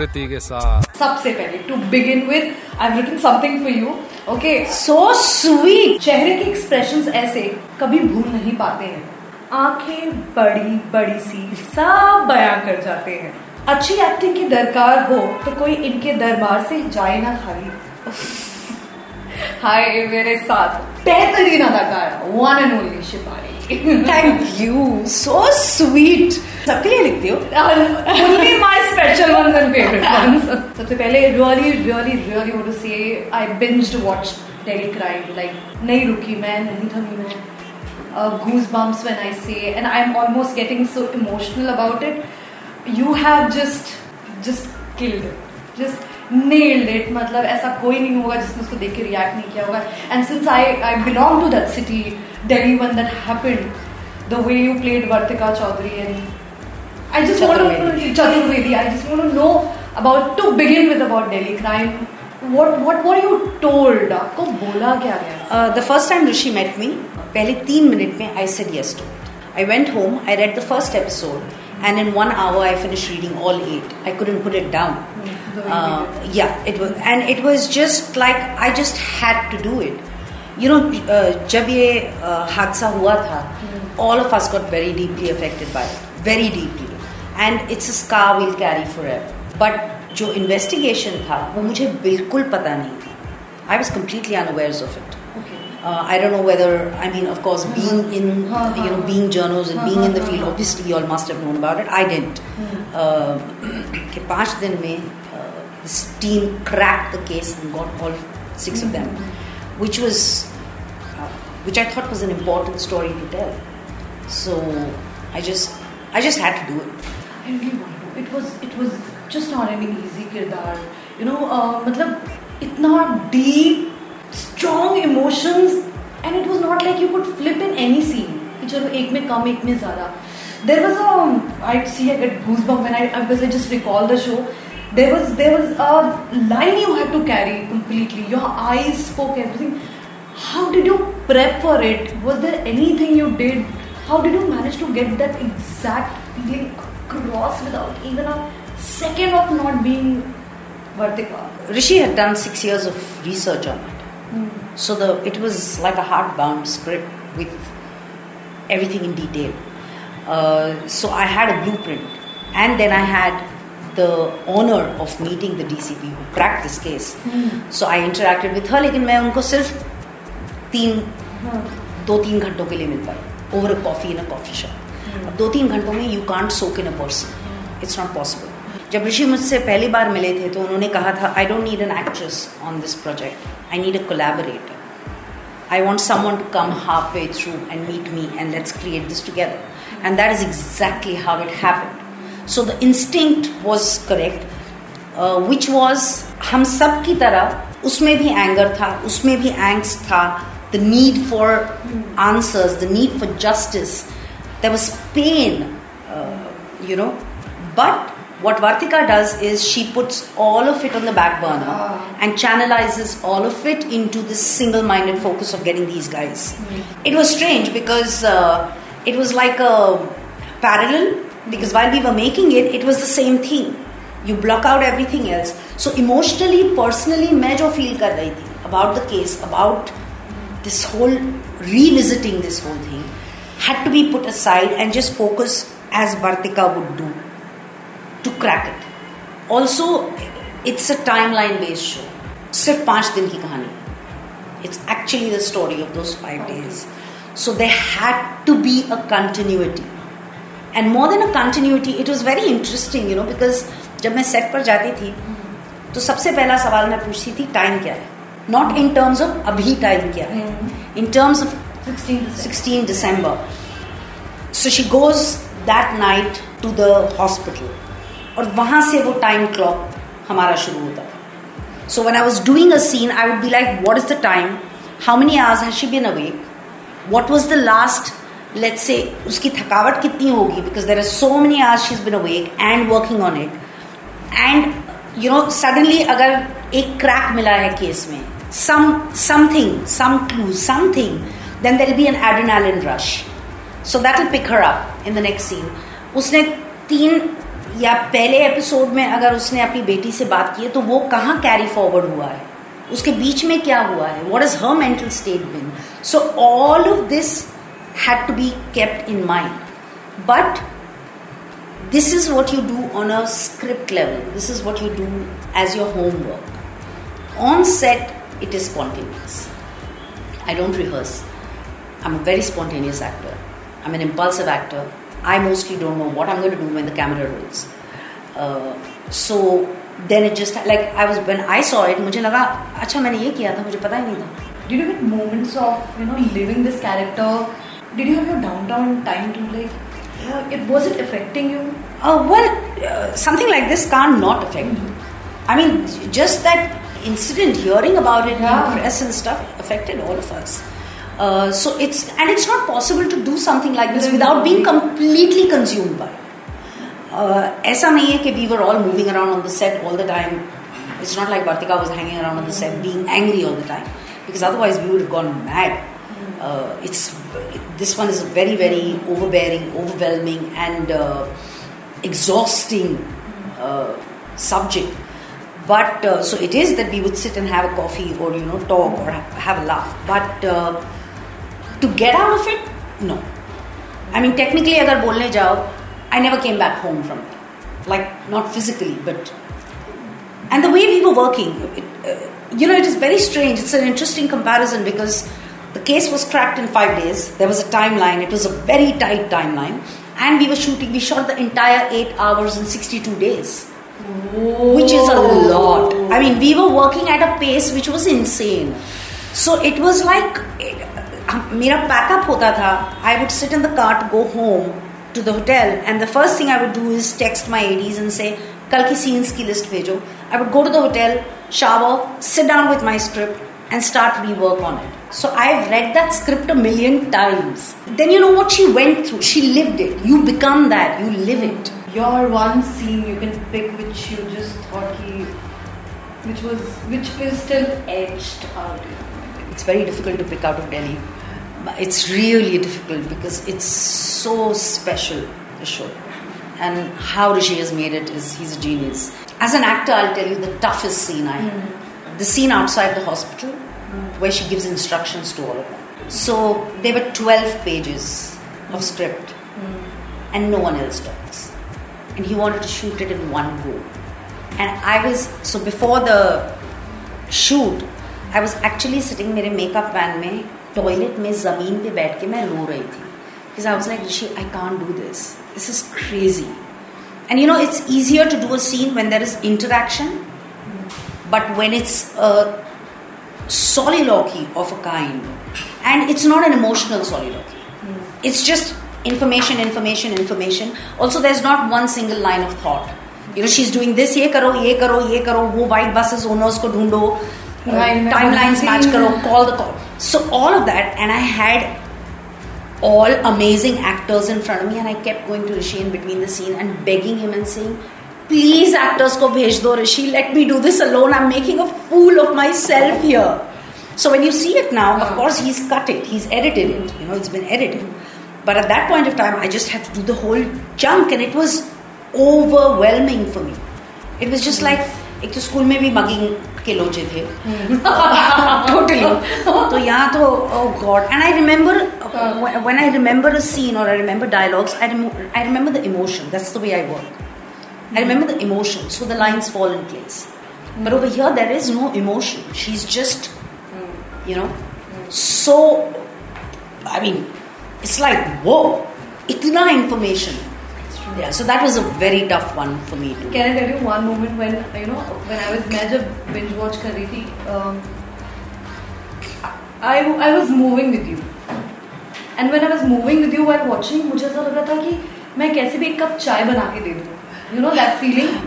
कृति के साथ। सबसे पहले to begin with I written something for you okay so sweet चेहरे के एक्सप्रेशंस ऐसे कभी भूल नहीं पाते हैं। आँखें बड़ी बड़ी सी, सब बयां कर जाते हैं। अच्छी एक्टिंग की दरकार हो तो कोई इनके दरबार से जाए ना खाली। हाय मेरे साथ, बेहतरीन अदाकार वन एंड ओनली शिफारी थैंक यू सो स्वीट सबके लिए लिखती हो my special ones and favorite ones. सबसे पहले really really really want to say I binged watched Delhi Crime like नहीं रुकी मैं नहीं थमी मैं uh, goosebumps when I say and I'm almost getting so emotional about it. You have just just killed it. Just nailed it मतलब ऐसा कोई नहीं होगा जिसने उसको देख के रिएक्ट नहीं किया होगा and since I I belong to that city Delhi one that happened the way you played Vartika Chaudhary and I just Chaturvedi. want to Chaturvedi. I just want to know about to begin with about Delhi crime. What what were you told? आपको बोला क्या गया? The first time Rishi met me, पहले तीन minute में I said yes to it. I went home. I read the first episode. And in one hour, I finished reading all eight. I couldn't put it down. Mm. Uh, yeah, it was, and it was just like I just had to do it. You know uh, जब ये uh, हादसा हुआ था all of us got very deeply affected by very deeply and it's a scar will carry forever but जो investigation था वो मुझे बिल्कुल पता नहीं था. I was completely unawares of it I don't know whether I mean of course being in you know being journals and being in the field obviously you all must have known about it I don't कि पाँच दिन में uh, this team cracked the case and got all six of them, which was uh, which I thought was an important story to tell. So I just I just had to do it. I really want to. It was it was just not an easy किरदार. You know, uh, मतलब इतना deep, strong emotions, and it was not like you could flip in any scene. कि चलो एक में कम एक में ज़्यादा. There was a I see I get goosebumps when I because I just recall the show. There was there was a line you had to carry completely. Your eyes spoke everything. How did you prep for it? Was there anything you did? How did you manage to get that exact feeling across without even a second of not being Vartika? Rishi had done six years of research on it. So the it was like a hardbound script with everything in detail. Uh, so I had a blueprint, and then I had the honor of meeting the DCP who cracked this case. Hmm. So I interacted with her, लेकिन मैं उनको सिर्फ़ तीन hmm. दो तीन घंटों के लिए मिल पाई over a coffee in a coffee shop. Hmm. अब दो तीन घंटों में you can't soak in a person. Hmm. It's not possible. जब ऋषि मुझसे पहली बार मिले थे तो उन्होंने कहा था I don't need an actress on this project I need a collaborator I want someone to come half way through and meet me and let's create this together and that is exactly how it happened So the instinct was correct, uh, which was हम सब की तरह उसमें भी anger था उसमें भी angst था the need for answers, the need for justice. There was pain, uh, you know. But what Vartika does is she puts all of it on the back burner and channelizes all of it into this single minded focus of getting these guys. It was strange because uh, it was like a parallel, because while we were making it, it was the same thing. You block out everything else. So emotionally, personally, मैं जो feel कर रही थी about the case, about this whole revisiting this whole thing, had to be put aside and just focus as Vartika would do to crack it. Also, it's a timeline based show. सिर्फ पाँच दिन की कहानी it's actually the story of those five days so they had to be a continuity and more than a continuity it was very interesting you know because जब मैं set पर जाती थी तो सबसे पहला सवाल मैं पूछती थी टाइम क्या है? नॉट इन टर्म्स ऑफ़ अभी टाइम क्या है। In terms of 16 December. So she goes that night to the hospital. और वहाँ से वो टाइम क्लॉक हमारा शुरू होता था। So when I was doing a scene I would be like what is the time how many hours has she been awake what was the last let's say उसकी थकावट कितनी होगी? Because there are so many hours she is been awake and working on it and you know suddenly अगर एक crack मिला है case में some something some clue something then there be an adrenaline rush so that will pick her up in the next scene उसने तीन या पहले episode में अगर उसने अपनी बेटी से बात की है तो वो कहाँ कैरी फॉरवर्ड हुआ है? उसके बीच में क्या हुआ है? What is her mental state been so all of this had to be kept in mind. But this is what you do on a script level, this is what you do as your homework. On set, it is spontaneous. I don't rehearse. I'm a very spontaneous actor. I'm an impulsive actor. I mostly don't know what I'm going to do when the camera rolls. Uh, so then it just like I was when I saw it, मुझे लगा अच्छा मैंने ये किया था मुझे पता ही नहीं था. Do you get moments of you know living this character? did you have your downtown time to like you it was it affecting you uh, well uh, something like this can't not affect you i mean just that incident hearing about it yeah. in press and stuff affected all of us uh, so it's and it's not possible to do something like this without being completely consumed by it. Uh, ऐसा नहीं है कि all moving around on the set all the time. It's not like not Vartika was hanging around on the set being angry all the time because otherwise we would have gone mad. Uh, it's this one is a very very overbearing, overwhelming, and uh, exhausting uh, subject. But uh, so it is that we would sit and have a coffee or you know talk or have a laugh. But uh, to get out of it, no. I mean, technically, agar bolne jao, I never came back home from it. Like not physically, but and the way we were working, it, uh, you know, it is very strange. It's an interesting comparison because the case was cracked in five days. There was a timeline. It was a very tight timeline. And we were shooting, we shot the entire eight hours in 62 days. Which is a lot. I mean, we were working at a pace which was insane. So it was like, Mira backup hota tha. I would sit in the car to go home to the hotel. And the first thing I would do is text my ADs and say, Kalki scenes ki list bhejo. I would go to the hotel, shower, sit down with my script, and start rework on it. So I've read that script a million times. Then you know what she went through. She lived it. You become that. You live it. Your one scene you can pick which you just thought he, which was which is still etched out. It's very difficult to pick out of Delhi. It's really difficult because it's so special the show, and how Rishi has made it is he's a genius. As an actor, I'll tell you the toughest scene I. Mm The scene outside the hospital where she gives instructions to all of them. So there were 12 pages of script, and no one else talks. And he wanted to shoot it in one go. And I was, so before the shoot, I was actually sitting मेरे makeup van में toilet में ज़मीन पे बैठ के मैं रो रही थी because I was like Rishi I can't do this this is crazy and you know it's easier to do a scene when there is interaction but when it's a soliloquy of a kind. And it's not an emotional soliloquy. Mm. It's just information, information, information. Also, there's not one single line of thought. You know, she's doing this, ye karo, ye karo, ye karo, wo white buses owners ko dhundo, uh, timelines match karo, call the call. So all of that, and I had all amazing actors in front of me, and I kept going to Rishi in between the scene and begging him and saying, please actors को भेज दो Rishi let me do this alone I am making a fool of myself here So when you see it now, of course, he's cut it, he's edited it, you know, it's been edited. But at that point of time, I just had to do the whole chunk, and it was overwhelming for me. It was just like, एक तो school में भी mugging के लोचे थे totally तो यहाँ तो ओ God and I remember when I remember a scene और I remember dialogues I I remember the emotion that's the way I work I remember the emotion, so the lines fall in place. But over here, there is no emotion. She's just, you know, so. I mean, it's like whoa, itna information. Yeah, so that was a very tough one for me too. Can I tell you one moment when you know when I was मैं जब binge watch कर रही थी, um, I I was moving with you, and when I was moving with you while watching, मुझे ऐसा लग रहा था कि मैं कैसे भी एक कप चाय बना के दे दूँ यू नो दैट फीलिंग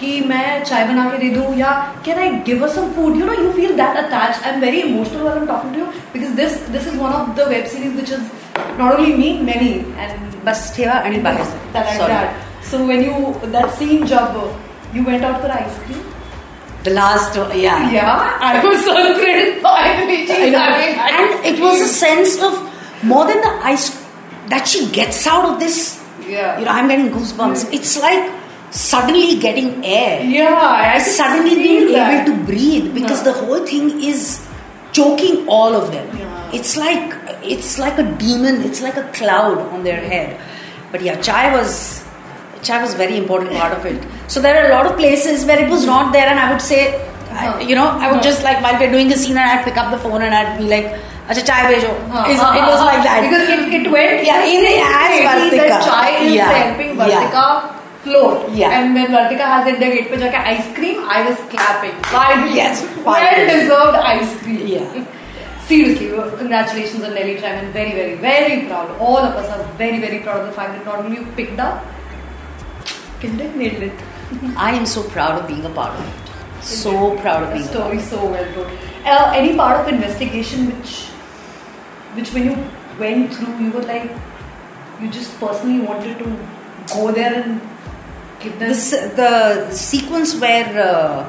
कि मैं चाय बना के दे दूँ या can I give us some food you know you feel that attach I am very emotional while I am talking to you because this this is one of the web series which is not only me many and बस ठेवा आणि बाहेर like that so when you that scene job you went out for ice cream the last yeah yeah I was so thrilled by and it was a sense of more than the ice that she gets out of this yeah you know I'm getting goosebumps it's like suddenly getting air. Yeah, I suddenly being that. able to breathe because Yeah. the whole thing is choking all of them. Yeah. It's like it's like a demon. It's like a cloud on their head. But yeah, chai was chai was very important part of it. So there are a lot of places where it was not there, and I would say, I, you know, I would just like while we're doing a scene, and I'd pick up the phone and I'd be like, "Acha chai bhejo." Huh, It's- huh, it was huh, like that because it, it went Yeah, in the as floor. Yeah. And when Vartika in the gate pe jaake ice cream, I was clapping. Finally. Yes. Well deserved ice cream. Yeah. Seriously, congratulations on Nelly Tryman. Very, very, very proud. All of us are very, very proud of the fact that not only you picked up, Kindred nailed it. I am so proud of being a part of it. So proud of being. The story so well told. Uh, any part of investigation which, which when you went through, you were like, you just personally wanted to go there and this, the sequence where uh,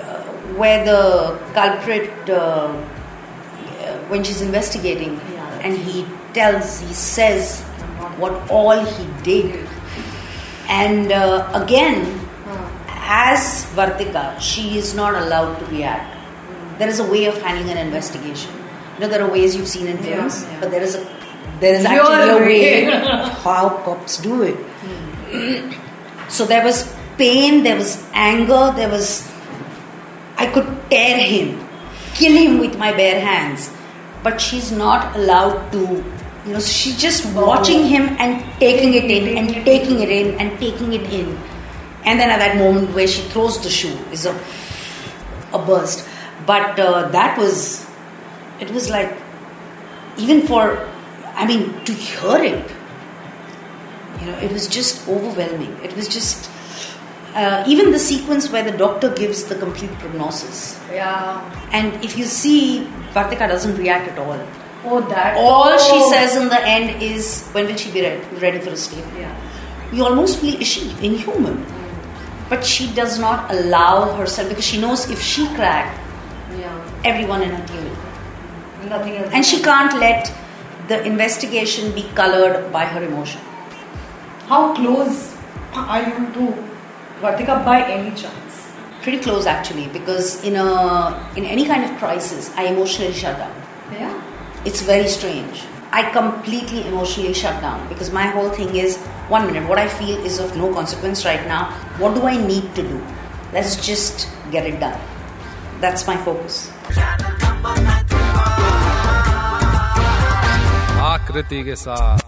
uh, where the culprit uh, uh, when she's investigating Yeah. and he tells he says what all he did. And uh, again as Vartika she is not allowed to react there is a way of handling an investigation. You know there are ways you've seen in films yeah. but there is a there is actually a way. way. of how cops do it so there was pain, there was anger, there was. I could tear him, kill him with my bare hands, but she's not allowed to. You know, she's just watching him and taking it in and taking it in and taking it in, and then at that moment where she throws the shoe is a a burst. But uh, that was, it was like, even for, I mean, to hear it, you know, it was just overwhelming. It was just uh, even the sequence where the doctor gives the complete prognosis, yeah. and if you see, Vartika doesn't react at all. Oh, that. All she oh. says in the end is, "When will she be ready, ready for a sleep?" Yeah. You almost feel is she inhuman, but she does not allow herself because she knows if she cracked, Yeah. everyone in her team. Nothing else. And she can't let the investigation be colored by her emotion. How close are you to Vartika by any chance? Pretty close actually, because in a in any kind of crisis, I emotionally shut down. Yeah. It's very strange. I completely emotionally shut down because my whole thing is one minute, what I feel is of no consequence right now. What do I need to do? Let's just get it done. That's my focus. आकृति के साथ